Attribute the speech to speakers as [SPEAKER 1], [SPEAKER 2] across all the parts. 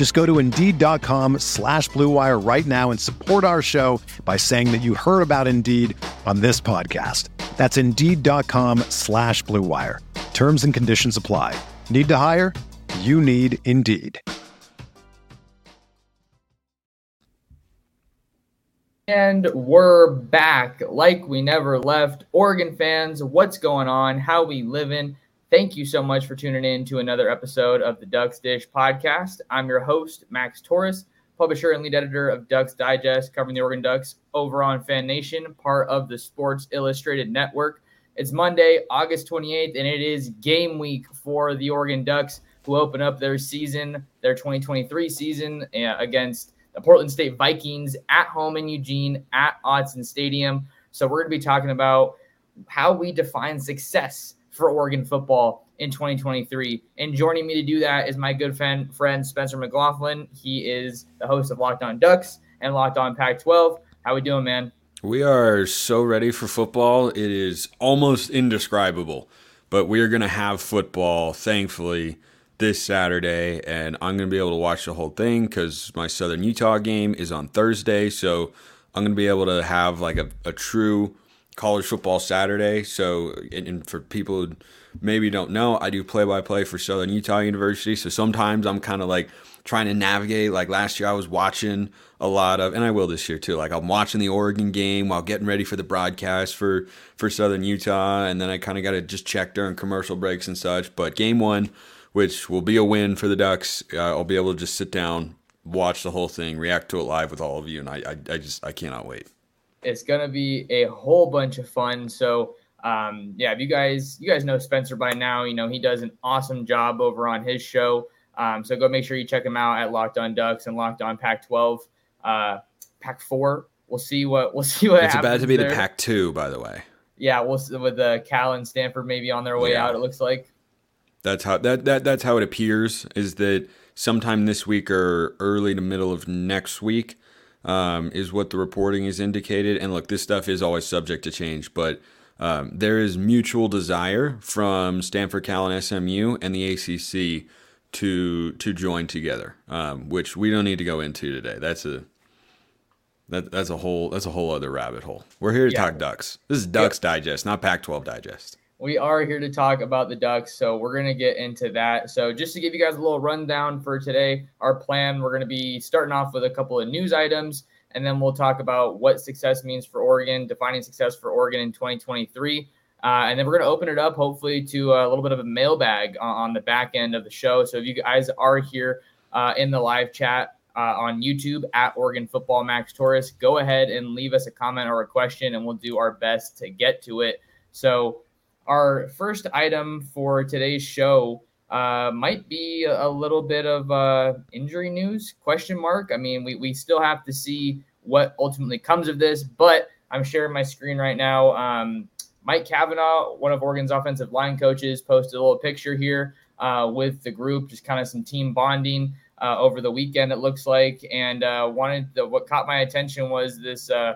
[SPEAKER 1] Just go to Indeed.com slash BlueWire right now and support our show by saying that you heard about Indeed on this podcast. That's Indeed.com slash BlueWire. Terms and conditions apply. Need to hire? You need Indeed.
[SPEAKER 2] And we're back like we never left. Oregon fans, what's going on? How we living? Thank you so much for tuning in to another episode of the Ducks Dish podcast. I'm your host, Max Torres, publisher and lead editor of Ducks Digest, covering the Oregon Ducks over on Fan Nation, part of the Sports Illustrated Network. It's Monday, August 28th, and it is game week for the Oregon Ducks, who open up their season, their 2023 season, uh, against the Portland State Vikings at home in Eugene at Autzen Stadium. So we're going to be talking about how we define success for Oregon football in 2023. And joining me to do that is my good friend, friend Spencer McLaughlin. He is the host of Locked On Ducks and Locked On Pac-12. How we doing, man?
[SPEAKER 3] We are so ready for football. It is almost indescribable, but we are going to have football, thankfully, this Saturday, and I'm going to be able to watch the whole thing because my Southern Utah game is on Thursday. So I'm going to be able to have like a, a true college football Saturday. So, and, and for people who maybe don't know, I do play by play for Southern Utah University. So sometimes I'm kind of like trying to navigate. Like last year, I was watching a lot of, and I will this year too. Like I'm watching the Oregon game while getting ready for the broadcast for for Southern Utah, and then I kind of got to just check during commercial breaks and such. But game one which will be a win for the Ducks. Uh, I'll be able to just sit down, watch the whole thing, react to it live with all of you, and I, I, I just I cannot wait.
[SPEAKER 2] It's gonna be a whole bunch of fun. So um, yeah, if you guys you guys know Spencer by now, you know he does an awesome job over on his show. Um, so go make sure you check him out at Locked On Ducks and Locked On Pac-12, uh, Pac-4. We'll see what we'll see what.
[SPEAKER 3] It's about to be
[SPEAKER 2] there.
[SPEAKER 3] the Pac-2, by the way.
[SPEAKER 2] Yeah, we'll with the uh, Cal and Stanford maybe on their way yeah. out. It looks like.
[SPEAKER 3] That's how that, that that's how it appears. Is that sometime this week or early to middle of next week um, is what the reporting is indicated. And look, this stuff is always subject to change, but um, there is mutual desire from Stanford, Cal, and SMU and the ACC to to join together, um, which we don't need to go into today. That's a that, that's a whole that's a whole other rabbit hole. We're here to yeah. talk Ducks. This is Ducks yep. Digest, not Pac-12 Digest
[SPEAKER 2] we are here to talk about the Ducks, so we're going to get into that. So, just to give you guys a little rundown for today, our plan we're going to be starting off with a couple of news items, and then we'll talk about what success means for Oregon, defining success for Oregon in 2023. Uh, and then we're going to open it up, hopefully, to a little bit of a mailbag on, on the back end of the show. So, if you guys are here uh, in the live chat, uh, on YouTube at Oregon Football Max Torres. Go ahead and leave us a comment or a question, and we'll do our best to get to it. So, our first item for today's show uh, might be a little bit of uh, injury news question mark. I mean, we, we still have to see what ultimately comes of this, but I'm sharing my screen right now. Um, Mike Cavanaugh, one of Oregon's offensive line coaches, posted a little picture here uh, with the group, just kind of some team bonding uh, over the weekend. It looks like, and uh, wanted the, what caught my attention was this uh,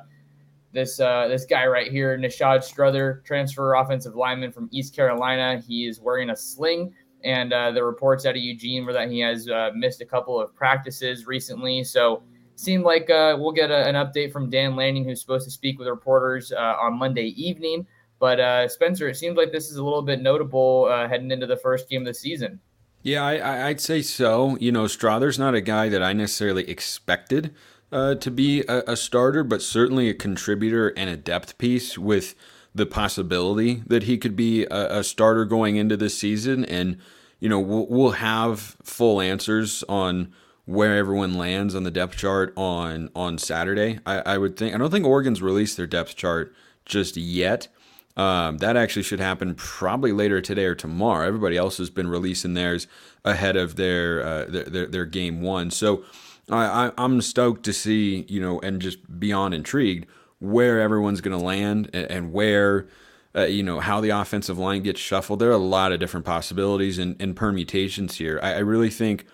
[SPEAKER 2] this uh, this guy right here, Nishad Strother, transfer offensive lineman from East Carolina. He is wearing a sling, and uh, the reports out of Eugene were that he has uh, missed a couple of practices recently. So seemed like uh, we'll get a, an update from Dan Lanning, who's supposed to speak with reporters uh, on Monday evening. But uh, Spencer, it seems like this is a little bit notable heading into the first game of the season.
[SPEAKER 3] Yeah, I, would say so. You know, Strother's not a guy that I necessarily expected uh, to be a, a, starter, but certainly a contributor and a depth piece with the possibility that he could be a, a starter going into this season. And, you know, we'll, we'll have full answers on where everyone lands on the depth chart on on Saturday. I, I would think I don't think Oregon's released their depth chart just yet. Um, that actually should happen probably later today or tomorrow. Everybody else has been releasing theirs ahead of their uh, their, their, their, game one. So I, I, am stoked to see you know and just beyond intrigued where everyone's going to land and, and where. Uh, you know how the offensive line gets shuffled. There are a lot of different possibilities and, and permutations here. I, I really think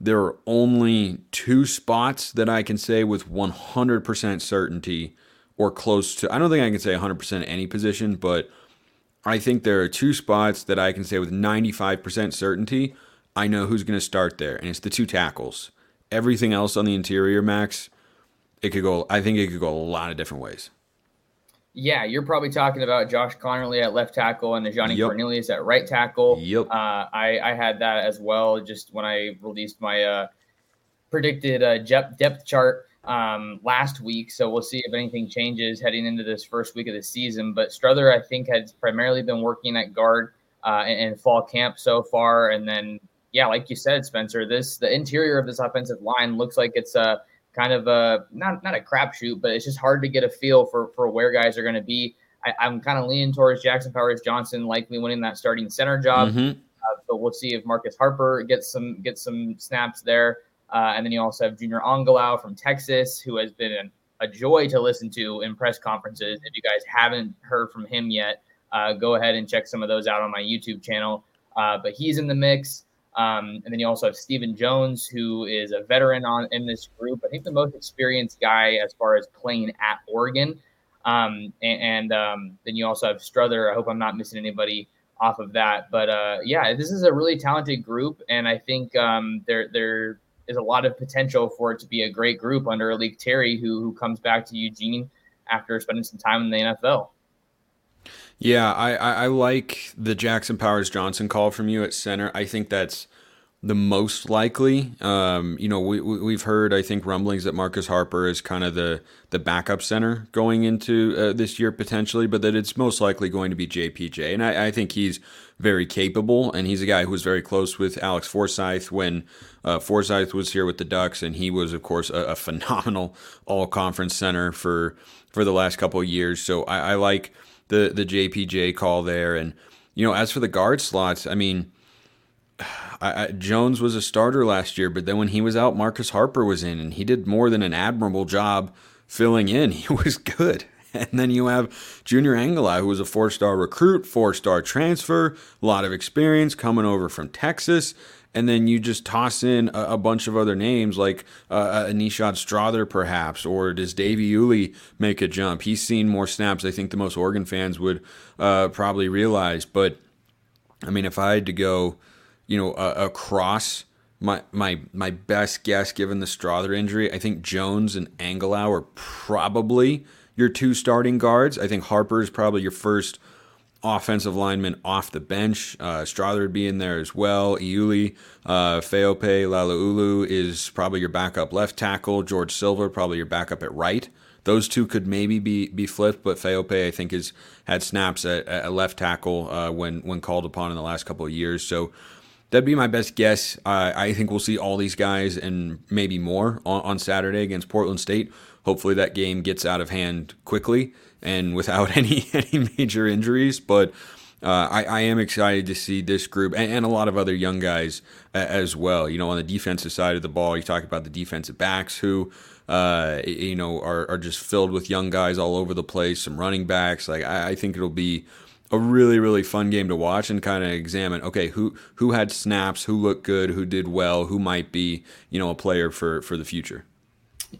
[SPEAKER 3] there are only two spots that I can say with 100% certainty or close to. I don't think I can say 100% any position, but I think there are two spots that I can say with 95% certainty. I know who's going to start there, and it's the two tackles. Everything else on the interior, Max, it could go. I think it could go a lot of different ways.
[SPEAKER 2] Yeah, you're probably talking about Josh Conerly at left tackle and Ajani yep. Cornelius at right tackle.
[SPEAKER 3] Yep.
[SPEAKER 2] Uh, I, I had that as well just when I released my uh, predicted uh, depth chart um, last week. So we'll see if anything changes heading into this first week of the season. But Strother, I think, has primarily been working at guard uh, in, in fall camp so far. And then, yeah, like you said, Spencer, this the interior of this offensive line looks like it's a kind of a not not a crapshoot, but it's just hard to get a feel for for where guys are going to be. I, am kind of leaning towards Jackson Powers Johnson likely winning that starting center job, mm-hmm. uh, but we'll see if Marcus Harper gets some gets some snaps there. Uh, and then you also have Junior Angilau from Texas, who has been an, a joy to listen to in press conferences. If you guys haven't heard from him yet, uh, go ahead and check some of those out on my YouTube channel. Uh, but he's in the mix. Um, and then you also have Steven Jones, who is a veteran on in this group. I think the most experienced guy as far as playing at Oregon. Um, and, and um, then you also have Strother. I hope I'm not missing anybody off of that. But uh, yeah, this is a really talented group, and I think um, there there is a lot of potential for it to be a great group under A'lique Terry, who who comes back to Eugene after spending some time in the NFL.
[SPEAKER 3] Yeah, I, I, I like the Jackson Powers Johnson call from you at center. I think that's the most likely. Um, you know, we, we have heard I think rumblings that Marcus Harper is kind of the the backup center going into uh, this year potentially, but that it's most likely going to be JPJ, and I, I, think he's very capable, and he's a guy who was very close with Alex Forsyth when uh, Forsyth was here with the Ducks, and he was of course a, a phenomenal All Conference center for for the last couple of years. So I, I like the the JPJ call there. And you know, as for the guard slots, I mean, I, I, Jones was a starter last year, but then when he was out, Marcus Harper was in, and he did more than an admirable job filling in. He was good. And then you have Junior Angilau, who was a four star recruit, four star transfer, a lot of experience coming over from Texas and then you just toss in a, a bunch of other names like uh, a Nishad Strother, perhaps, or does Davey Iuli make a jump? He's seen more snaps, I think, the most Oregon fans would uh, probably realize. But I mean, if I had to go, you know, uh, across my my my best guess, given the Strother injury, I think Jones and Angilau are probably your two starting guards. I think Harper is probably your first offensive linemen off the bench. Uh, Strother would be in there as well. Iuli, uh, Faaope, Laloulu is probably your backup left tackle. George Silva probably your backup at right. Those two could maybe be be flipped, but Faaope I think has had snaps at, at left tackle uh, when when called upon in the last couple of years. So that'd be my best guess. Uh, I think we'll see all these guys and maybe more on, on Saturday against Portland State. Hopefully that game gets out of hand quickly and without any any major injuries. But uh, I, I, am excited to see this group and, and, a lot of other young guys as well. You know, on the defensive side of the ball, you talk about the defensive backs who, uh, you know, are, are just filled with young guys all over the place. Some running backs. Like I, I think it'll be a really really fun game to watch and kind of examine. Okay, who who had snaps, who looked good, who did well, who might be you know a player for for the future.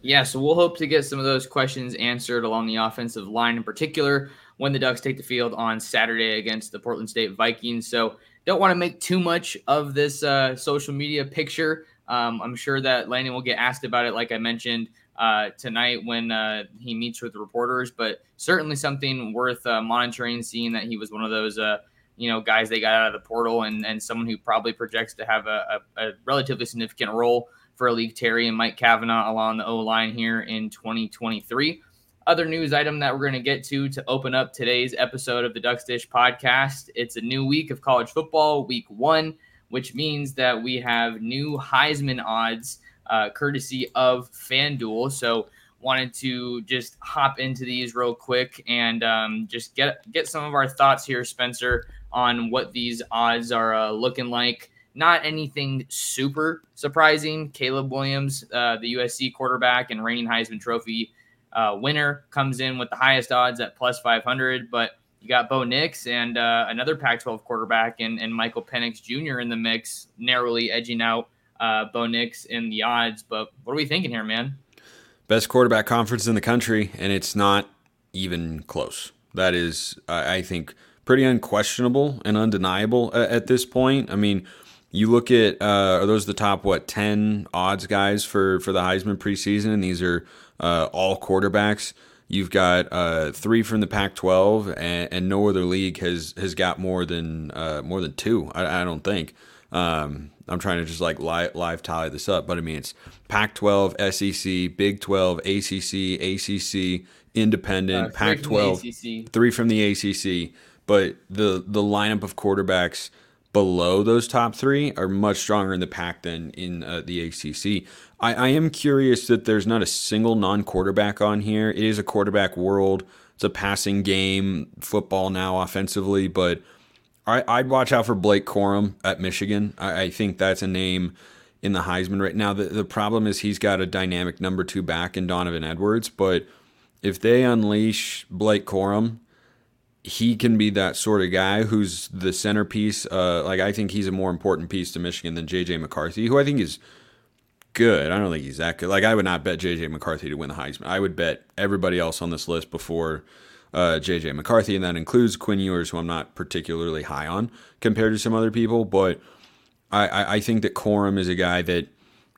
[SPEAKER 2] Yeah, so we'll hope to get some of those questions answered along the offensive line in particular when the Ducks take the field on Saturday against the Portland State Vikings. So don't want to make too much of this uh, social media picture. Um, I'm sure that Lanning will get asked about it, like I mentioned uh, tonight when uh, he meets with reporters. But certainly something worth uh, monitoring, seeing that he was one of those uh, you know guys they got out of the portal and and someone who probably projects to have a, a, a relatively significant role for A'lique Terry and Mike Cavanaugh along the O line here in 2023. other news item that we're going to get to to open up today's episode of the Ducks Dish podcast. It's a new week of college football, week one, which means that we have new Heisman odds uh, courtesy of FanDuel. So, wanted to just hop into these real quick and um, just get get some of our thoughts here, Spencer, on what these odds are uh, looking like. Not anything super surprising. Caleb Williams, uh, the USC quarterback and reigning Heisman Trophy uh, winner, comes in with the highest odds at plus 500. But you got Bo Nix and uh, another Pac 12 quarterback and, and Michael Penix Jr. in the mix, narrowly edging out uh, Bo Nix in the odds. But what are we thinking here, man?
[SPEAKER 3] Best quarterback conference in the country, and it's not even close. That is, I think, pretty unquestionable and undeniable at, at this point. I mean, you look at uh, are those the top what ten odds guys for for the Heisman preseason, and these are uh, all quarterbacks. You've got uh, three from the Pac-12, and, and, no other league has has got more than uh, more than two. I, I don't think. Um, I'm trying to just like live, live tally this up, but I mean it's Pac-12, SEC, Big 12, ACC, ACC, Independent, uh, Pac-12, three from the ACC. But the the lineup of quarterbacks below those top three are much stronger in the Pac than in uh, the ACC. I, I, am curious that there's not a single non quarterback on here. It is a quarterback world, it's a passing game, football now offensively, but I, would watch out for Blake Corum at Michigan. I, I, think that's a name in the Heisman right now. The, the problem is he's got a dynamic number two back in Donovan Edwards, but if they unleash Blake Corum, he can be that sort of guy who's the centerpiece. Uh, like I think he's a more important piece to Michigan than JJ McCarthy, who I think is good. I don't think he's that good. Like I would not bet JJ McCarthy to win the Heisman. I would bet everybody else on this list before uh, JJ McCarthy, and that includes Quinn Ewers, who I'm not particularly high on compared to some other people. But I, I, I think that Corum is a guy that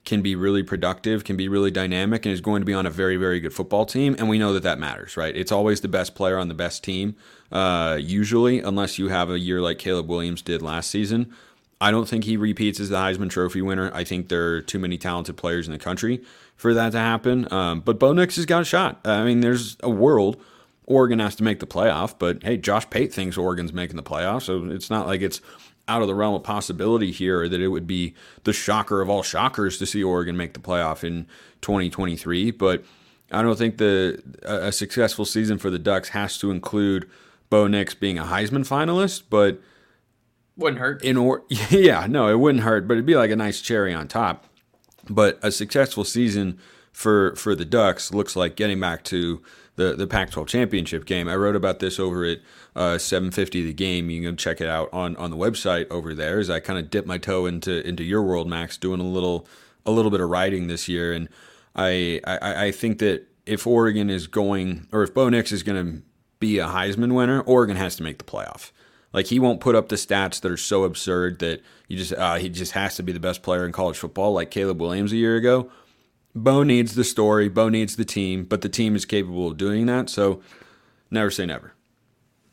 [SPEAKER 3] can be really productive, can be really dynamic, and is going to be on a very, very good football team. And we know that that matters, right? It's always the best player on the best team, uh, usually, unless you have a year like Caleb Williams did last season. I don't think he repeats as the Heisman Trophy winner. I think there are too many talented players in the country for that to happen. Um, but Bo Nix has got a shot. I mean, there's a world Oregon has to make the playoff, but hey, Josh Pate thinks Oregon's making the playoff, so it's not like it's out of the realm of possibility here that it would be the shocker of all shockers to see Oregon make the playoff in 2023. But I don't think the a successful season for the Ducks has to include Bo Nix being a Heisman finalist, but
[SPEAKER 2] wouldn't hurt.
[SPEAKER 3] In or yeah, no, it wouldn't hurt, but it'd be like a nice cherry on top. But a successful season for for the Ducks looks like getting back to the the Pac-12 championship game. I wrote about this over at uh, 750 the game. You can check it out on on the website over there. As I kind of dip my toe into into your world, Max, doing a little a little bit of writing this year, and I I, I think that if Oregon is going or if Bo Nix is going to be a Heisman winner, Oregon has to make the playoff. Like he won't put up the stats that are so absurd that you just uh, he just has to be the best player in college football, like Caleb Williams a year ago. Bo needs the story, Bo needs the team, but the team is capable of doing that. So never say never.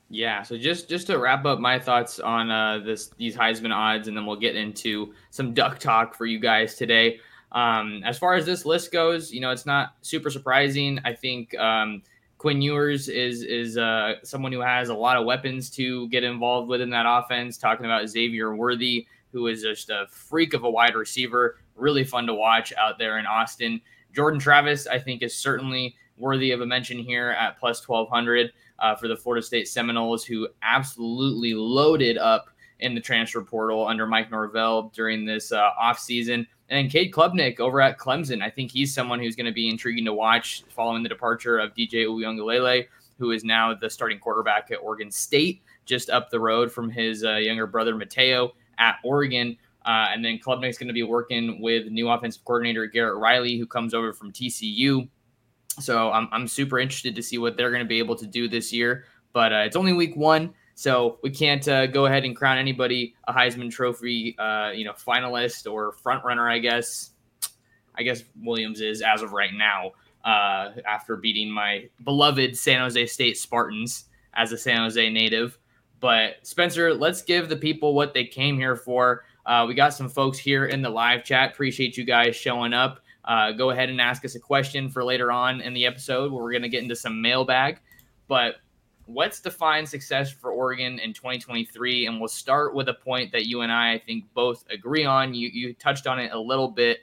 [SPEAKER 2] Yeah, so just just to wrap up my thoughts on uh, this these Heisman odds, and then we'll get into some duck talk for you guys today. Um, as far as this list goes, you know, it's not super surprising. I think um, Quinn Ewers is is uh, someone who has a lot of weapons to get involved with in that offense. Talking about Xavier Worthy, who is just a freak of a wide receiver, really fun to watch out there in Austin. Jordan Travis, I think, is certainly worthy of a mention here at plus 1200 uh, for the Florida State Seminoles, who absolutely loaded up in the transfer portal under Mike Norvell during this uh, offseason. And then Cade Klubnik over at Clemson. I think he's someone who's going to be intriguing to watch following the departure of DJ Uiagalelei, who is now the starting quarterback at Oregon State, just up the road from his uh, younger brother Mateo at Oregon. Uh, and then Klubnik's going to be working with new offensive coordinator Garrett Riley, who comes over from TCU. So I'm, I'm super interested to see what they're going to be able to do this year. But uh, it's only week one, so we can't uh, go ahead and crown anybody a Heisman Trophy, uh, you know, finalist or front runner. I guess. I guess Williams is as of right now, uh, after beating my beloved San Jose State Spartans as a San Jose native. But Spencer, let's give the people what they came here for. Uh, we got some folks here in the live chat. Appreciate you guys showing up. uh, go ahead and ask us a question for later on in the episode where we're going to get into some mailbag. But what's defined success for Oregon in 2023? And we'll start with a point that you and I, I think, both agree on. You you touched on it a little bit.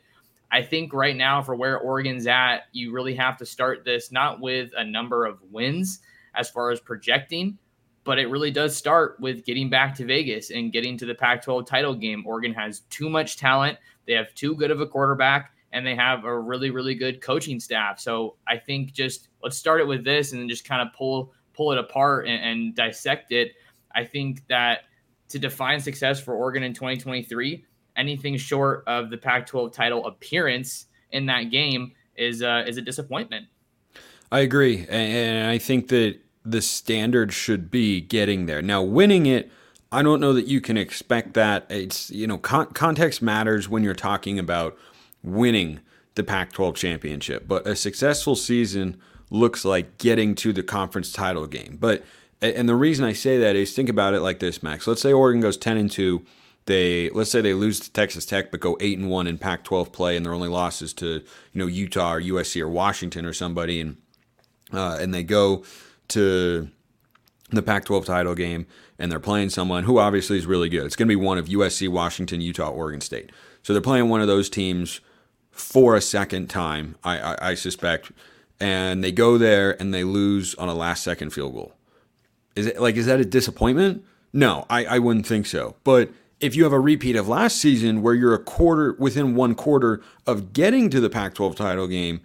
[SPEAKER 2] I think right now, for where Oregon's at, you really have to start this not with a number of wins as far as projecting, but it really does start with getting back to Vegas and getting to the Pac 12 title game. Oregon has too much talent, they have too good of a quarterback and they have a really really good coaching staff. So I think just let's start it with this and then just kind of pull pull it apart and, and dissect it. I think that to define success for Oregon in 2023, anything short of the Pac-12 title appearance in that game is uh, is a disappointment.
[SPEAKER 3] I agree, and I think that the standard should be getting there. Now, winning it, I don't know that you can expect that. It's you know con- context matters when you're talking about winning the Pac 12 championship. But a successful season looks like getting to the conference title game. But and the reason I say that is think about it like this, Max. Let's say Oregon goes 10 and 2. They let's say they lose to Texas Tech but go 8 and 1 in Pac-12 play and their only losses to, you know, Utah or USC or Washington or somebody and uh, and they go to the Pac-12 title game and they're playing someone who obviously is really good. It's going to be one of USC, Washington, Utah, Oregon State. So they're playing one of those teams for a second time, I, I, I suspect, and they go there and they lose on a last second field goal. Is it like is that a disappointment? No, I, I wouldn't think so. But if you have a repeat of last season where you're a quarter within one quarter of getting to the Pac 12 title game,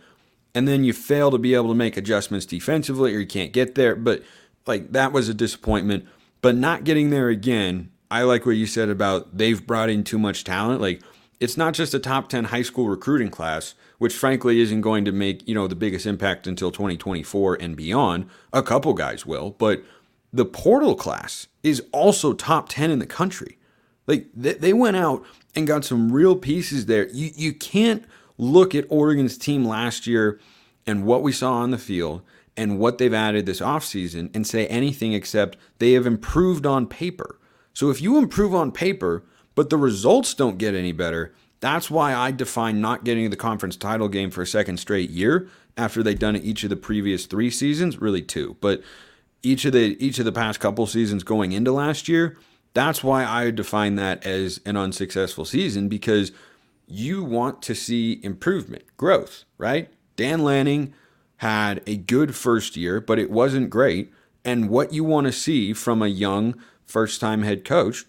[SPEAKER 3] and then you fail to be able to make adjustments defensively or you can't get there, but like that was a disappointment. But not getting there again, I like what you said about they've brought in too much talent. Like it's not just a top 10 high school recruiting class, which frankly isn't going to make, you know, the biggest impact until 2024 and beyond. A couple guys will, but the portal class is also top 10 in the country. Like they went out and got some real pieces there. You you can't look at Oregon's team last year and what we saw on the field and what they've added this offseason and say anything except they have improved on paper. So if you improve on paper, but the results don't get any better. That's why I define not getting the conference title game for a second straight year after they've done it each of the previous three seasons, really two, but each of the each of the past couple seasons going into last year, that's why I define that as an unsuccessful season because you want to see improvement, growth, right? Dan Lanning had a good first year, but it wasn't great. And what you want to see from a young first time head coach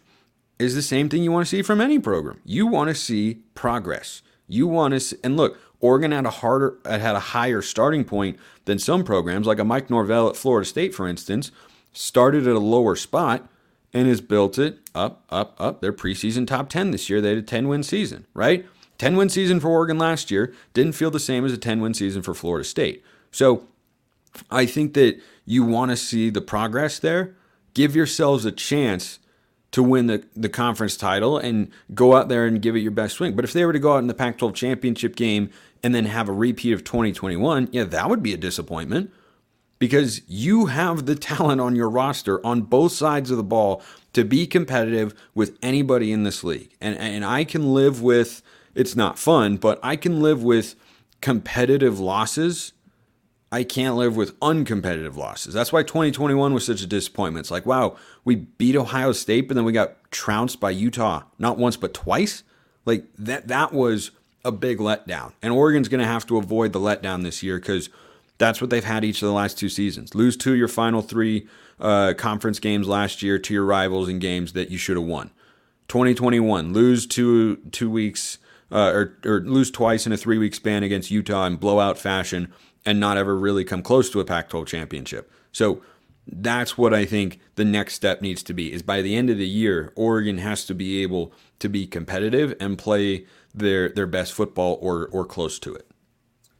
[SPEAKER 3] is the same thing you want to see from any program. You want to see progress. You want to, see, and look, Oregon had a harder, had a higher starting point than some programs, like a Mike Norvell at Florida State, for instance, started at a lower spot and has built it up, up, up. Their preseason top 10 this year. They had a 10 win season, right? 10 win season for Oregon last year didn't feel the same as a 10 win season for Florida State. So I think that you want to see the progress there. Give yourselves a chance to win the, the conference title and go out there and give it your best swing. But if they were to go out in the Pac 12 championship game and then have a repeat of 2021, yeah, that would be a disappointment because you have the talent on your roster on both sides of the ball to be competitive with anybody in this league. And, and I can live with, it's not fun, but I can live with competitive losses I can't live with uncompetitive losses. That's why 2021 was such a disappointment. It's like, wow, we beat Ohio State, but then we got trounced by Utah not once but twice. Like that that was a big letdown. And Oregon's going to have to avoid the letdown this year cuz that's what they've had each of the last two seasons. Lose to your final 3 uh, conference games last year to your rivals in games that you should have won. 2021, lose two two weeks uh, or, or lose twice in a three week span against Utah in blowout fashion and not ever really come close to a Pac 12 championship. So that's what I think the next step needs to be is by the end of the year, Oregon has to be able to be competitive and play their their best football or or close to it.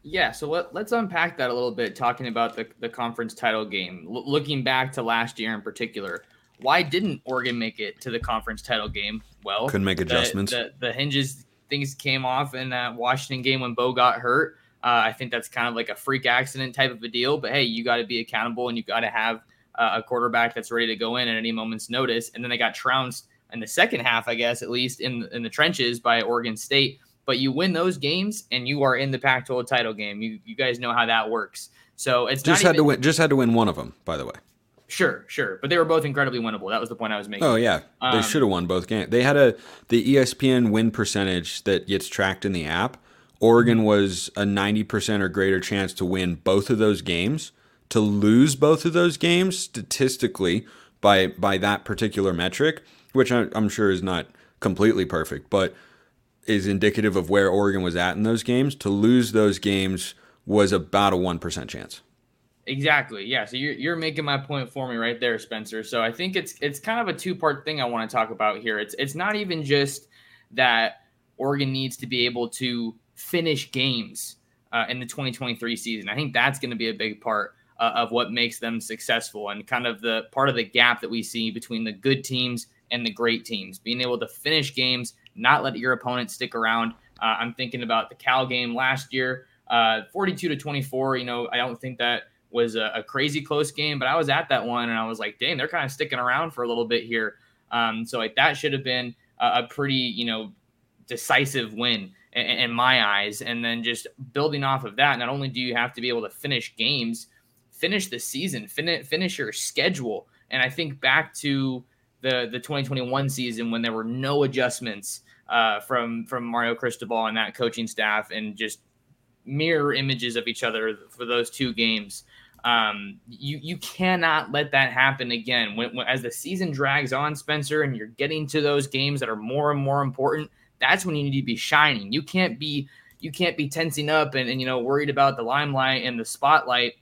[SPEAKER 2] Yeah, so let, let's unpack that a little bit, talking about the, the conference title game. L- looking back to last year in particular, why didn't Oregon make it to the conference title game? Well,
[SPEAKER 3] couldn't make adjustments.
[SPEAKER 2] The, the, the hinges, things came off in that Washington game when Bo got hurt. Uh, I think that's kind of like a freak accident type of a deal. But hey, you got to be accountable and you got to have uh, a quarterback that's ready to go in at any moment's notice. And then they got trounced in the second half, I guess, at least in in the trenches by Oregon State. but you win those games and you are in the Pac-12 title game. You you guys know how that works. So it's
[SPEAKER 3] just had
[SPEAKER 2] even,
[SPEAKER 3] to win. Just had to win one of them, by the way.
[SPEAKER 2] Sure, sure, but they were both incredibly winnable. That was the point I was making.
[SPEAKER 3] Oh yeah, um, they should have won both games. They had a the ESPN win percentage that gets tracked in the app. Oregon was a ninety percent or greater chance to win both of those games. To lose both of those games statistically by by that particular metric, which I'm sure is not completely perfect, but is indicative of where Oregon was at in those games. To lose those games was about a one percent chance.
[SPEAKER 2] Exactly. Yeah. So you're you're making my point for me right there, Spencer. So I think it's it's kind of a two part thing I want to talk about here. It's it's not even just that Oregon needs to be able to finish games uh, in the 2023 season. I think that's going to be a big part uh, of what makes them successful and kind of the part of the gap that we see between the good teams and the great teams. Being able to finish games, not let your opponent stick around. Uh, I'm thinking about the Cal game last year, uh, 42 to 24. You know, I don't think that was a, a, crazy close game, but I was at that one and I was like, dang, they're kind of sticking around for a little bit here. Um, so like that should have been a, a pretty, you know, decisive win in, in, my eyes. And then just building off of that, not only do you have to be able to finish games, finish the season, finish finish your schedule. And I think back to the the 2021 season when there were no adjustments uh, from from Mario Cristobal and that coaching staff, and just mirror images of each other for those two games. Um, you you cannot let that happen again. When, when, as the season drags on, Spencer, and you're getting to those games that are more and more important, that's when you need to be shining. You can't be you can't be tensing up and, and you know worried about the limelight and the spotlight.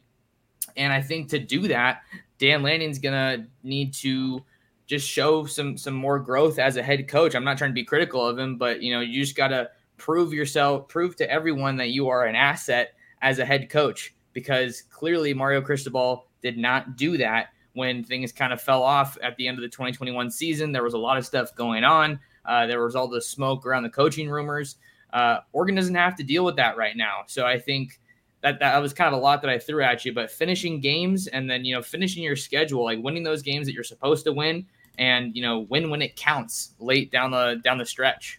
[SPEAKER 2] And I think to do that, Dan Lanning's gonna need to just show some some more growth as a head coach. I'm not trying to be critical of him, but you know you just gotta prove yourself, prove to everyone that you are an asset as a head coach because clearly Mario Cristobal did not do that when things kind of fell off at the end of the 2021 season. There was a lot of stuff going on. Uh, there was all the smoke around the coaching rumors. Uh, Oregon doesn't have to deal with that right now. So I think that that was kind of a lot that I threw at you. But finishing games and then you know finishing your schedule, like winning those games that you're supposed to win, and you know win when it counts late down the down the stretch.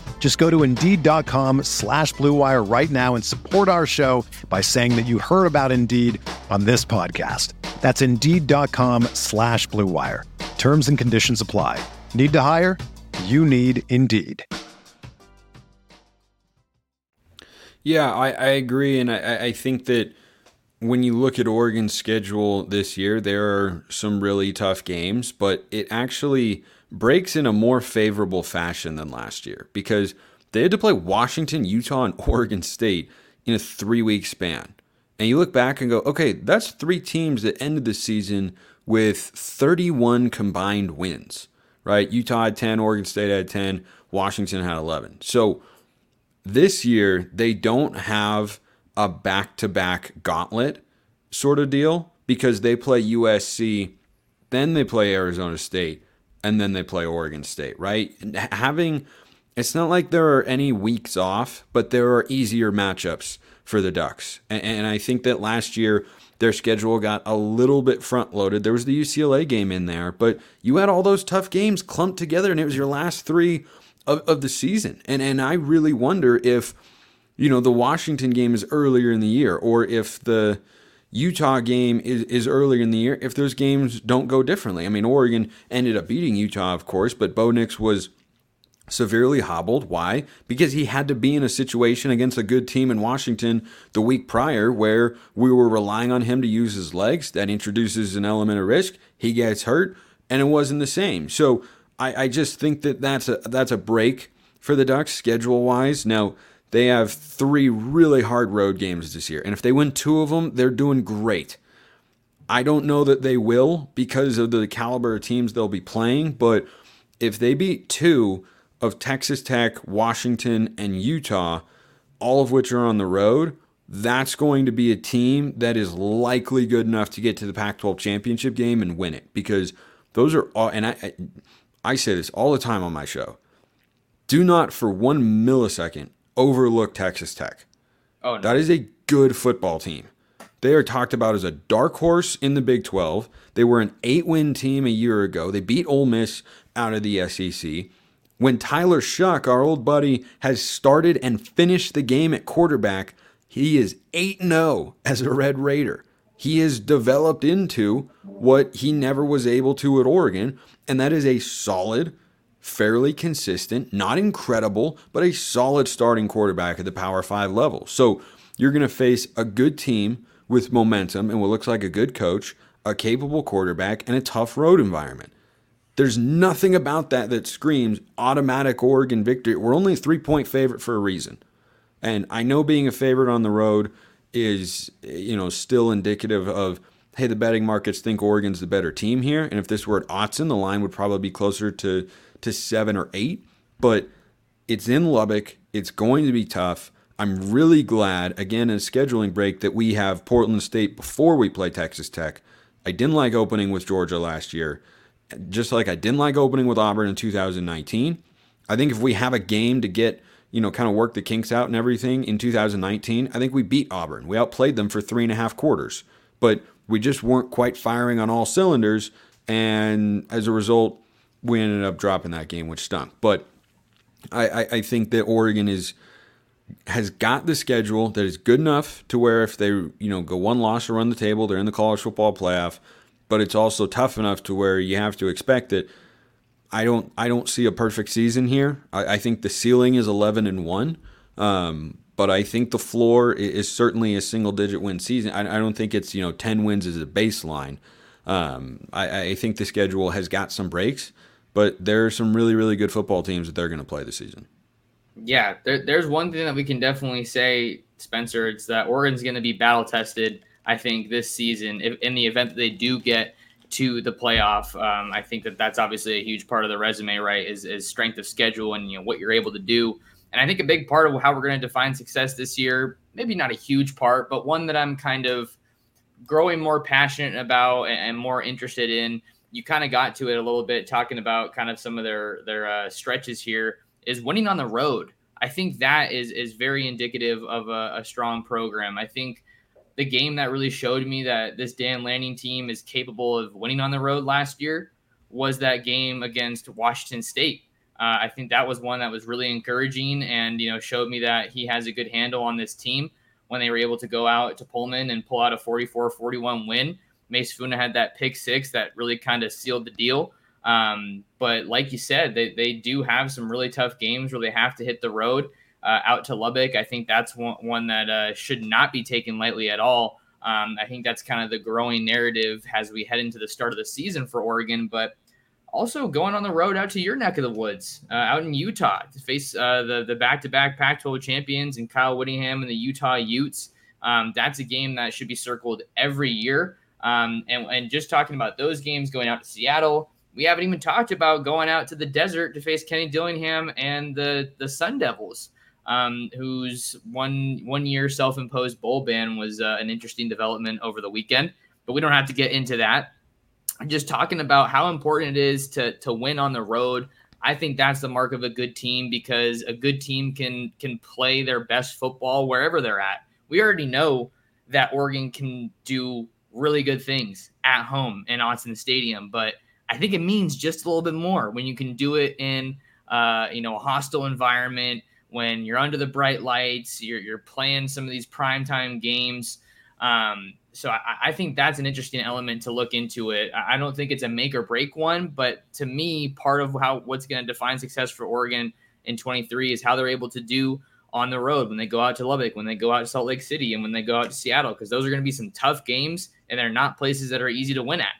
[SPEAKER 1] Just go to Indeed.com slash BlueWire right now and support our show by saying that you heard about Indeed on this podcast. That's Indeed.com slash BlueWire. Terms and conditions apply. Need to hire? You need Indeed.
[SPEAKER 3] Yeah, I, I agree. And I, I think that when you look at Oregon's schedule this year, there are some really tough games, but it actually – breaks in a more favorable fashion than last year because they had to play Washington, Utah, and Oregon State in a three week span. And you look back and go, okay, that's three teams that ended the season with 31 combined wins, right? Utah had 10, Oregon State had 10, Washington had 11. So this year, they don't have a back to back gauntlet sort of deal because they play USC, then they play Arizona State, and then they play Oregon State, right? Having it's not like there are any weeks off, but there are easier matchups for the Ducks. And, and I think that last year their schedule got a little bit front loaded. There was the UCLA game in there, but you had all those tough games clumped together, and it was your last three of, of the season. And and I really wonder if you know the Washington game is earlier in the year, or if the Utah game is, is earlier in the year if those games don't go differently. I mean, Oregon ended up beating Utah, of course, but Bo Nix was severely hobbled. Why? Because he had to be in a situation against a good team in Washington the week prior where we were relying on him to use his legs. That introduces an element of risk. He gets hurt, and it wasn't the same. So I, I just think that that's a that's a break for the Ducks schedule wise. Now they have three really hard road games this year, and if they win two of them, they're doing great. I don't know that they will because of the caliber of teams they'll be playing, but if they beat two of Texas Tech, Washington, and Utah, all of which are on the road, that's going to be a team that is likely good enough to get to the Pac 12 championship game and win it because those are all, and I, I say this all the time on my show. Do not for one millisecond overlook Texas Tech. Oh, no. That is a good football team. They are talked about as a dark horse in the Big 12. They were an eight win team a year ago. They beat Ole Miss out of the SEC. When Tyler Shough, our old buddy, has started and finished the game at quarterback, he is 8 0 as a Red Raider. He has developed into what he never was able to at Oregon, and that is a solid, fairly consistent, not incredible, but a solid starting quarterback at the Power 5 level. So you're going to face a good team with momentum and what looks like a good coach, a capable quarterback, and a tough road environment. There's nothing about that that screams automatic Oregon victory. We're only a three point favorite for a reason. And I know being a favorite on the road is, you know, still indicative of, hey, the betting markets think Oregon's the better team here. And if this were at Autzen, the line would probably be closer to, to seven or eight. But it's in Lubbock. It's going to be tough. I'm really glad, again, in a scheduling break, that we have Portland State before we play Texas Tech. I didn't like opening with Georgia last year just like I didn't like opening with Auburn in 2019. I think if we have a game to get, you know, kind of work the kinks out and everything in 2019, I think we beat Auburn. We outplayed them for three and a half quarters, but we just weren't quite firing on all cylinders. And as a result, we ended up dropping that game, which stunk. But I, I, I think that Oregon is has got the schedule that is good enough to where if they you know go one loss or run the table, they're in the college football playoff but it's also tough enough to where you have to expect that. I don't I don't see a perfect season here. I, I think the ceiling is eleven and one, um, but I think the floor is certainly a single digit win season. I, I don't think it's you know ten wins as a baseline. Um, I, I think the schedule has got some breaks, but there are some really really good football teams that they're going to play this season.
[SPEAKER 2] Yeah, there, there's one thing that we can definitely say, Spencer. It's that Oregon's going to be battle tested I think this season, if, in the event that they do get to the playoff, um, I think that that's obviously a huge part of the resume, right? Is, is strength of schedule and you know what you're able to do. And I think a big part of how we're going to define success this year, maybe not a huge part, but one that I'm kind of growing more passionate about and more interested in. You kind of got to it a little bit, talking about kind of some of their their uh, stretches here. Is winning on the road. I think that is is very indicative of a, a strong program. I think the game that really showed me that this Dan Lanning team is capable of winning on the road last year was that game against Washington State. Uh, I think that was one that was really encouraging and you know showed me that he has a good handle on this team when they were able to go out to Pullman and pull out a 44-41 win. Mase Funa had that pick six that really kind of sealed the deal. Um, but like you said, they, they do have some really tough games where they have to hit the road uh, out to Lubbock. I think that's one, one that uh, should not be taken lightly at all. Um, I think that's kind of the growing narrative as we head into the start of the season for Oregon, but also going on the road out to your neck of the woods, uh, out in Utah, to face uh, the the back-to-back Pac-12 champions and Kyle Whittingham and the Utah Utes. Um, that's a game that should be circled every year. Um, and, and just talking about those games, going out to Seattle, we haven't even talked about going out to the desert to face Kenny Dillingham and the the Sun Devils um, whose one one year self imposed bowl ban was uh, an interesting development over the weekend. But we don't have to get into that. I'm just talking about how important it is to to win on the road. I think that's the mark of a good team because a good team can can play their best football wherever they're at. We already know that Oregon can do really good things at home in Autzen Stadium, but I think it means just a little bit more when you can do it in uh, you know a hostile environment when you're under the bright lights, you're, you're playing some of these primetime games. Um, so I, I, think that's an interesting element to look into it. I don't think it's a make or break one, but to me, part of how what's going to define success for Oregon in 23 is how they're able to do on the road when they go out to Lubbock, when they go out to Salt Lake City, and when they go out to Seattle, because those are going to be some tough games, and they're not places that are easy to win at.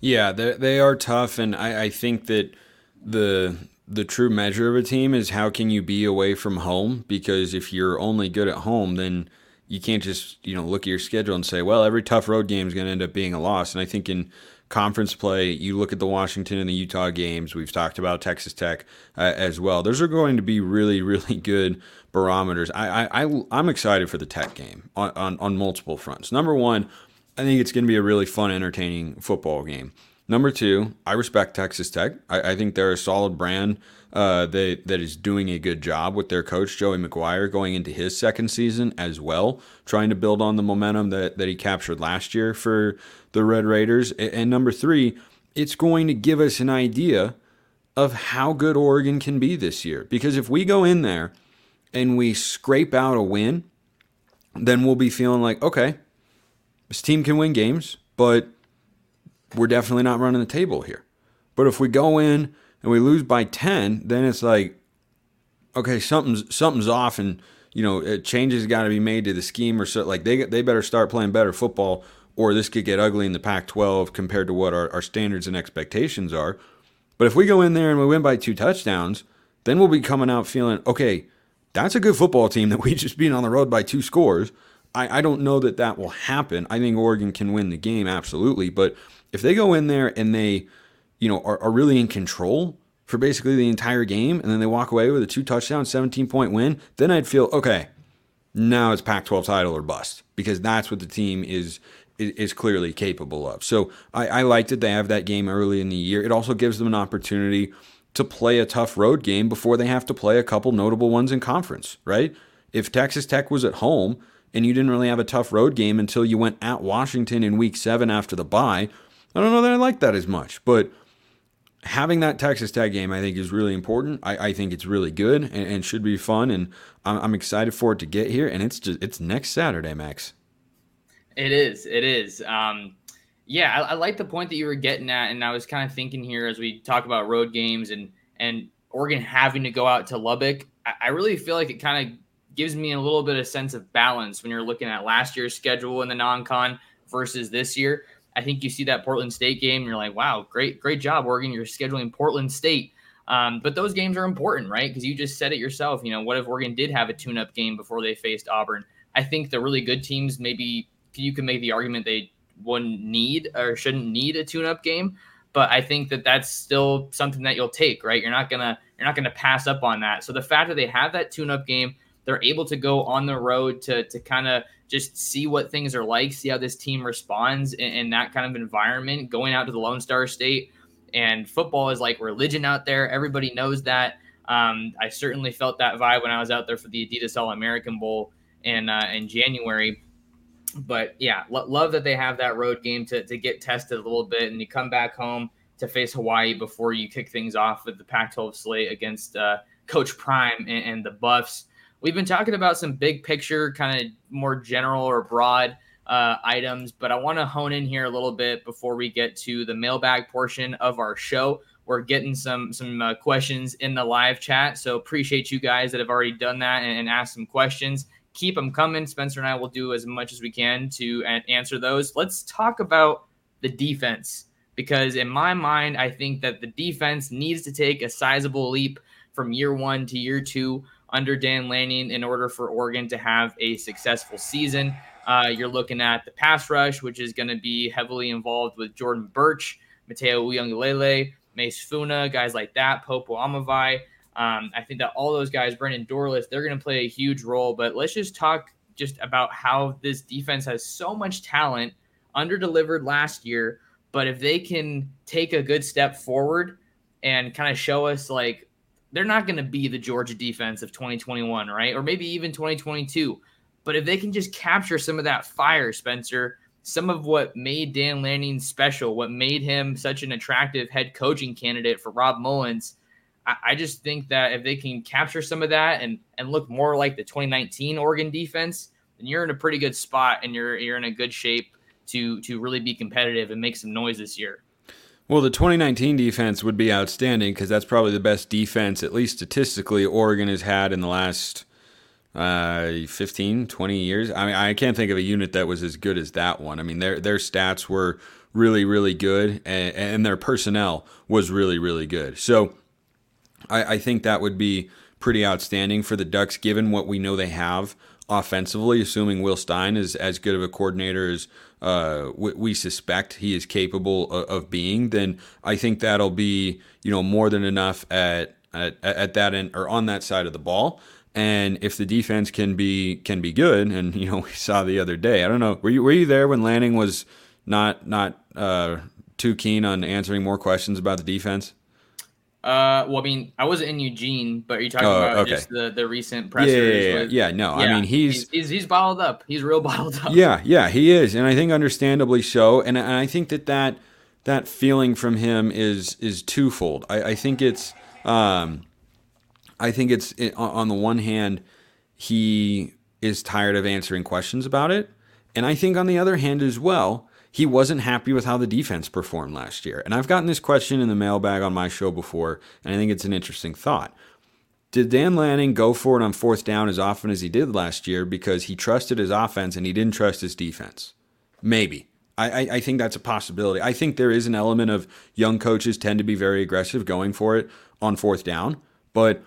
[SPEAKER 3] Yeah, they they are tough, and I, I think that the the true measure of a team is how can you be away from home? Because if you're only good at home, then you can't just you know look at your schedule and say, well, every tough road game is going to end up being a loss. And I think in conference play, you look at the Washington and the Utah games. We've talked about Texas Tech uh, as well. Those are going to be really, really good barometers. I, I, I am excited for the Tech game on, on on multiple fronts. Number one, I think it's going to be a really fun, entertaining football game. Number two, I respect Texas Tech. I, I think they're a solid brand uh, that that is doing a good job with their coach Joey McGuire going into his second season as well, trying to build on the momentum that that he captured last year for the Red Raiders. And, and number three, it's going to give us an idea of how good Oregon can be this year. Because if we go in there and we scrape out a win, then we'll be feeling like, okay, this team can win games, but we're definitely not running the table here. But if we go in and we lose by 10, then it's like, okay, something's something's off, and you know, changes got to be made to the scheme or so. Like they they better start playing better football, or this could get ugly in the Pac-12 compared to what our, our standards and expectations are. But if we go in there and we win by two touchdowns, then we'll be coming out feeling okay. That's a good football team that we just beat on the road by two scores. I, I don't know that that will happen. I think Oregon can win the game absolutely, but if they go in there and they, you know, are, are really in control for basically the entire game, and then they walk away with a two touchdown, 17 point win, then I'd feel okay. Now it's Pac-12 title or bust because that's what the team is is clearly capable of. So I, I like that they have that game early in the year. It also gives them an opportunity to play a tough road game before they have to play a couple notable ones in conference, right? If Texas Tech was at home and you didn't really have a tough road game until you went at Washington in week seven after the bye, I don't know that I like that as much, but having that Texas Tech game, I think, is really important. I, I think it's really good and, and should be fun, and I'm, I'm, excited for it to get here. And it's just it's next Saturday, Max.
[SPEAKER 2] It is. It is. Um, yeah, I, I like the point that you were getting at, and I was kind of thinking here as we talk about road games and and Oregon having to go out to Lubbock. I, I really feel like it kind of gives me a little bit of sense of balance when you're looking at last year's schedule in the non-con versus this year I think you see that Portland State game, you're like, wow, great, great job, Oregon. You're scheduling Portland State. Um, but those games are important, right? Because you just said it yourself. You know, what if Oregon did have a tune up game before they faced Auburn? I think the really good teams, maybe you can make the argument they wouldn't need or shouldn't need a tune up game. But I think that that's still something that you'll take, right? You're not gonna you're not gonna pass up on that. So the fact that they have that tune up game, they're able to go on the road to to kind of just see what things are like, see how this team responds in, in, that kind of environment, going out to the Lone Star State. And football is like religion out there. Everybody knows that. Um, I certainly felt that vibe when I was out there for the Adidas All American Bowl in uh, in January. But yeah, lo- love that they have that road game to, to get tested a little bit, and you come back home to face Hawaii before you kick things off with the Pac-12 slate against uh, Coach Prime and, and the Buffs. We've been talking about some big picture, kind of more general or broad uh, items, but I want to hone in here a little bit before we get to the mailbag portion of our show. We're getting some some uh, questions in the live chat, so appreciate you guys that have already done that and, and asked some questions. Keep them coming. Spencer and I will do as much as we can to answer those. Let's talk about the defense because in my mind, I think that the defense needs to take a sizable leap from year one to year two under Dan Lanning in order for Oregon to have a successful season. Uh, you're looking at the pass rush, which is going to be heavily involved with Jordan Burch, Matayo Uiagalelei, Mase Funa, guys like that, Popo Aumavae. Um, I think that all those guys, Brandon Dorlus, they're going to play a huge role. But let's just talk just about how this defense has so much talent, under delivered last year. But if they can take a good step forward and kind of show us like they're not going to be the Georgia defense of 2021, right? Or maybe even 2022. But if they can just capture some of that fire, Spencer, some of what made Dan Lanning special, what made him such an attractive head coaching candidate for Rob Mullens, I, I just think that if they can capture some of that and and look more like the 2019 Oregon defense, then you're in a pretty good spot and you're you're in a good shape to to really be competitive and make some noise this year.
[SPEAKER 3] Well, the 2019 defense would be outstanding because that's probably the best defense, at least statistically, Oregon has had in the last uh, 15, 20 years. I mean, I can't think of a unit that was as good as that one. I mean, their their stats were really, really good, and, and their personnel was really, really good. So I, I think that would be pretty outstanding for the Ducks, given what we know they have offensively, assuming Will Stein is as good of a coordinator as uh, we, we, suspect he is capable of, of, being, then I think that'll be you know more than enough at at, at that end or on that side of the ball. And if the defense can be can be good, and you know we saw the other day, I don't know, were you were you there when Lanning was not not uh, too keen on answering more questions about the defense?
[SPEAKER 2] Uh, well, I mean, I wasn't in Eugene, but are you're talking oh, about okay. just the, the recent.
[SPEAKER 3] Yeah, yeah, yeah. With, yeah no, yeah, I mean, he's,
[SPEAKER 2] he's, he's he's bottled up. He's real bottled up.
[SPEAKER 3] Yeah, yeah, he is, and I think understandably so. And, and I think that that that feeling from him is is twofold. I, I think it's um, I think it's it, on the one hand, he is tired of answering questions about it, and I think on the other hand as well, he wasn't happy with how the defense performed last year. And I've gotten this question in the mailbag on my show before, and I think it's an interesting thought. Did Dan Lanning go for it on fourth down as often as he did last year because he trusted his offense and he didn't trust his defense? Maybe. I, I, think that's a possibility. I think there is an element of young coaches tend to be very aggressive going for it on fourth down, but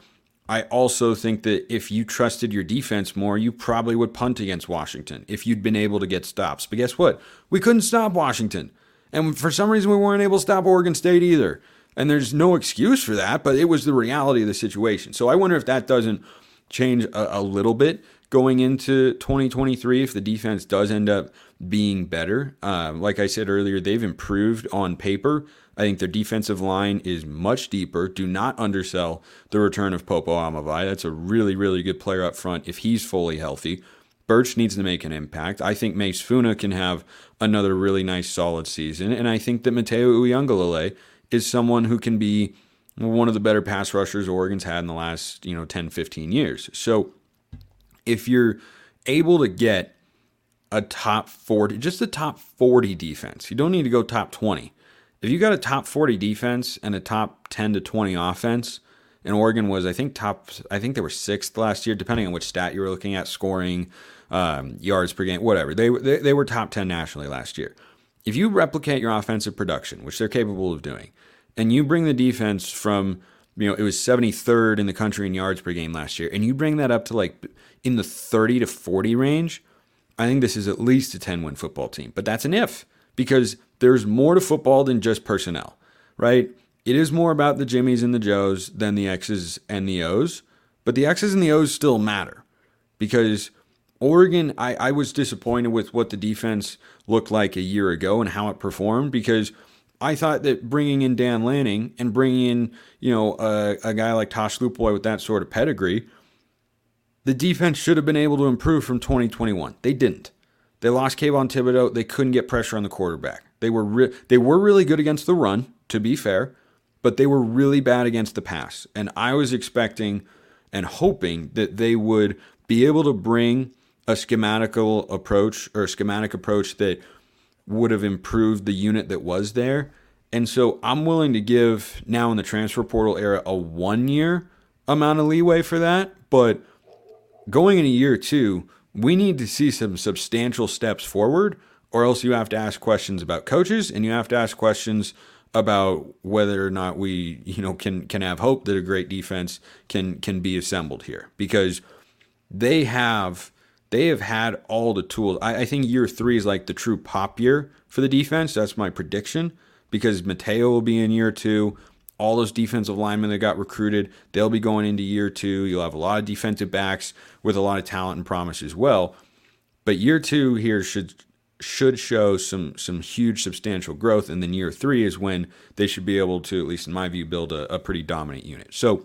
[SPEAKER 3] I also think that if you trusted your defense more, you probably would punt against Washington if you'd been able to get stops. But guess what? We couldn't stop Washington. And for some reason, we weren't able to stop Oregon State either. And there's no excuse for that, but it was the reality of the situation. So I wonder if that doesn't change a, a little bit going into 2023 if the defense does end up being better. Uh, like I said earlier, they've improved on paper. I think their defensive line is much deeper. Do not undersell the return of Popo Aumavae. That's a really, really good player up front if he's fully healthy. Burch needs to make an impact. I think Mase Funa can have another really nice, solid season. And I think that Matayo Uiagalelei is someone who can be one of the better pass rushers Oregon's had in the last, you know, 10, 15 years. So if you're able to get a top 40, just a top 40 defense, you don't need to go top 20 if you got a top 40 defense and a top 10 to 20 offense, and Oregon was, I think, top, I think they were sixth last year, depending on which stat you were looking at, scoring, um, yards per game, whatever. They, they, they were top 10 nationally last year. If you replicate your offensive production, which they're capable of doing, and you bring the defense from, you know, it was 73rd in the country in yards per game last year, and you bring that up to like in the 30 to 40 range, I think this is at least a 10 win football team. But that's an if because there's more to football than just personnel, right? It is more about the Jimmies and the Joes than the X's and the O's, but the X's and the O's still matter because Oregon, I, I was disappointed with what the defense looked like a year ago and how it performed because I thought that bringing in Dan Lanning and bringing in, you know, a, a guy like Tosh Lupoi with that sort of pedigree, the defense should have been able to improve from 2021. They didn't. They lost Kayvon Thibodeaux. They couldn't get pressure on the quarterback. They were re- they were really good against the run, to be fair, but they were really bad against the pass. And I was expecting and hoping that they would be able to bring a schematical approach or schematic approach that would have improved the unit that was there. And so I'm willing to give now in the transfer portal era a one year amount of leeway for that. But going in a year two, we need to see some substantial steps forward, or else you have to ask questions about coaches and you have to ask questions about whether or not we, you know, can can have hope that a great defense can can be assembled here because they have they have had all the tools. I, I think year three is like the true pop year for the defense. That's my prediction because Matayo will be in year two all those defensive linemen that got recruited, they'll be going into year two. You'll have a lot of defensive backs with a lot of talent and promise as well. But year two here should should show some some huge substantial growth, and then year three is when they should be able to, at least in my view, build a, a pretty dominant unit. So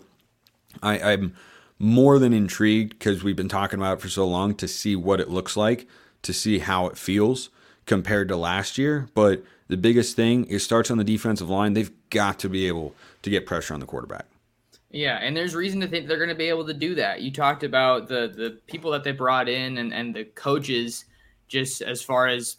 [SPEAKER 3] I, I'm more than intrigued because we've been talking about it for so long to see what it looks like, to see how it feels compared to last year. But the biggest thing it starts on the defensive line. They've got to be able to get pressure on the quarterback.
[SPEAKER 2] Yeah, and there's reason to think they're going to be able to do that. You talked about the the people that they brought in and and the coaches, just as far as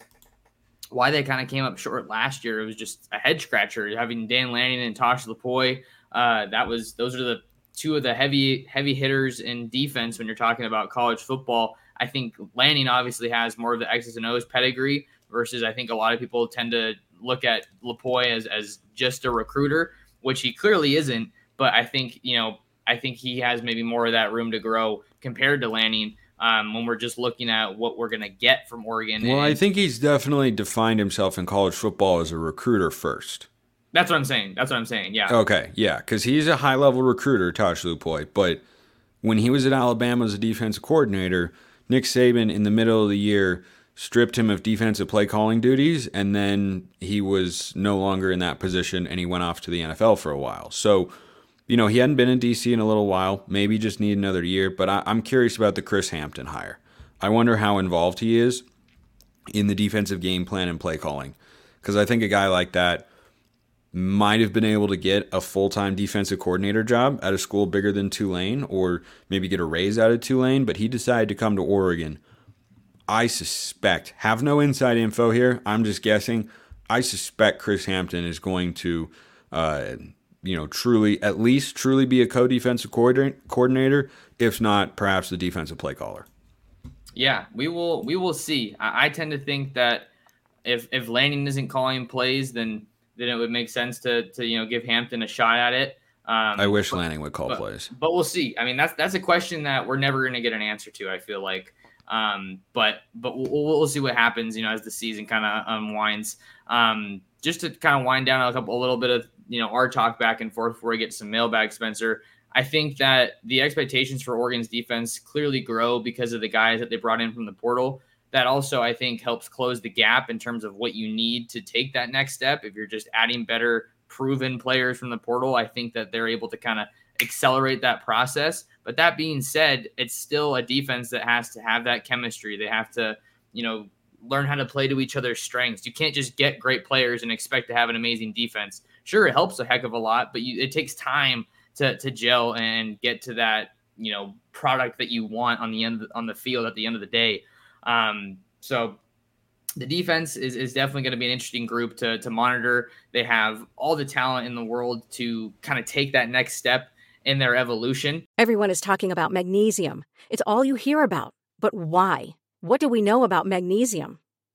[SPEAKER 2] why they kind of came up short last year. It was just a head scratcher having Dan Lanning and Tosh Lupoi. Uh, that was those are the two of the heavy heavy hitters in defense when you're talking about college football. I think Lanning obviously has more of the X's and O's pedigree versus I think a lot of people tend to look at Lupoi as as just a recruiter, which he clearly isn't but I think you know I think he has maybe more of that room to grow compared to Lanning. Um, when we're just looking at what we're going to get from Oregon.
[SPEAKER 3] Well, and, I think he's definitely defined himself in college football as a recruiter first.
[SPEAKER 2] That's what I'm saying. That's what I'm saying. Yeah.
[SPEAKER 3] Okay. Yeah. Because he's a high level recruiter, Tosh Lupoi. But when he was at Alabama as a defensive coordinator, Nick Saban in the middle of the year stripped him of defensive play calling duties, and then he was no longer in that position and he went off to the NFL for a while. So you know, he hadn't been in DC in a little while, maybe just need another year, but I, am curious about the Chris Hampton hire. I wonder how involved he is in the defensive game plan and play calling. Because I think a guy like that might have been able to get a full time defensive coordinator job at a school bigger than Tulane or maybe get a raise out of Tulane, but he decided to come to Oregon. I suspect, have no inside info here, I'm just guessing. I suspect Chris Hampton is going to uh, you know, truly, at least truly be a co defensive coordinator, if not perhaps the defensive play caller.
[SPEAKER 2] Yeah, we will we will see. I, I tend to think that if if Lanning isn't calling plays, then then it would make sense to to you know give Hampton a shot at it.
[SPEAKER 3] Um, I wish but, Lanning would call
[SPEAKER 2] but,
[SPEAKER 3] plays,
[SPEAKER 2] but we'll see. I mean, that's that's a question that we're never going to get an answer to. I feel like, um, but but we'll, we'll see what happens. You know, as the season kind of unwinds. Um, just to kind of wind down a couple a little bit of you know our talk back and forth before we get some mailbag, Spencer. I think that the expectations for Oregon's defense clearly grow because of the guys that they brought in from the portal. That also, I think, helps close the gap in terms of what you need to take that next step. If you're just adding better, proven players from the portal, I think that they're able to kind of accelerate that process. But that being said, it's still a defense that has to have that chemistry. They have to, you know, learn how to play to each other's strengths. You can't just get great players and expect to have an amazing defense. Sure, it helps a heck of a lot, but you, it takes time to to gel and get to that you know product that you want on the end on the field at the end of the day. Um, so the defense is, is definitely going to be an interesting group to, to monitor. They have all the talent in the world to kind of take that next step in their evolution.
[SPEAKER 4] Everyone is talking about magnesium. It's all you hear about. But why? What do we know about magnesium?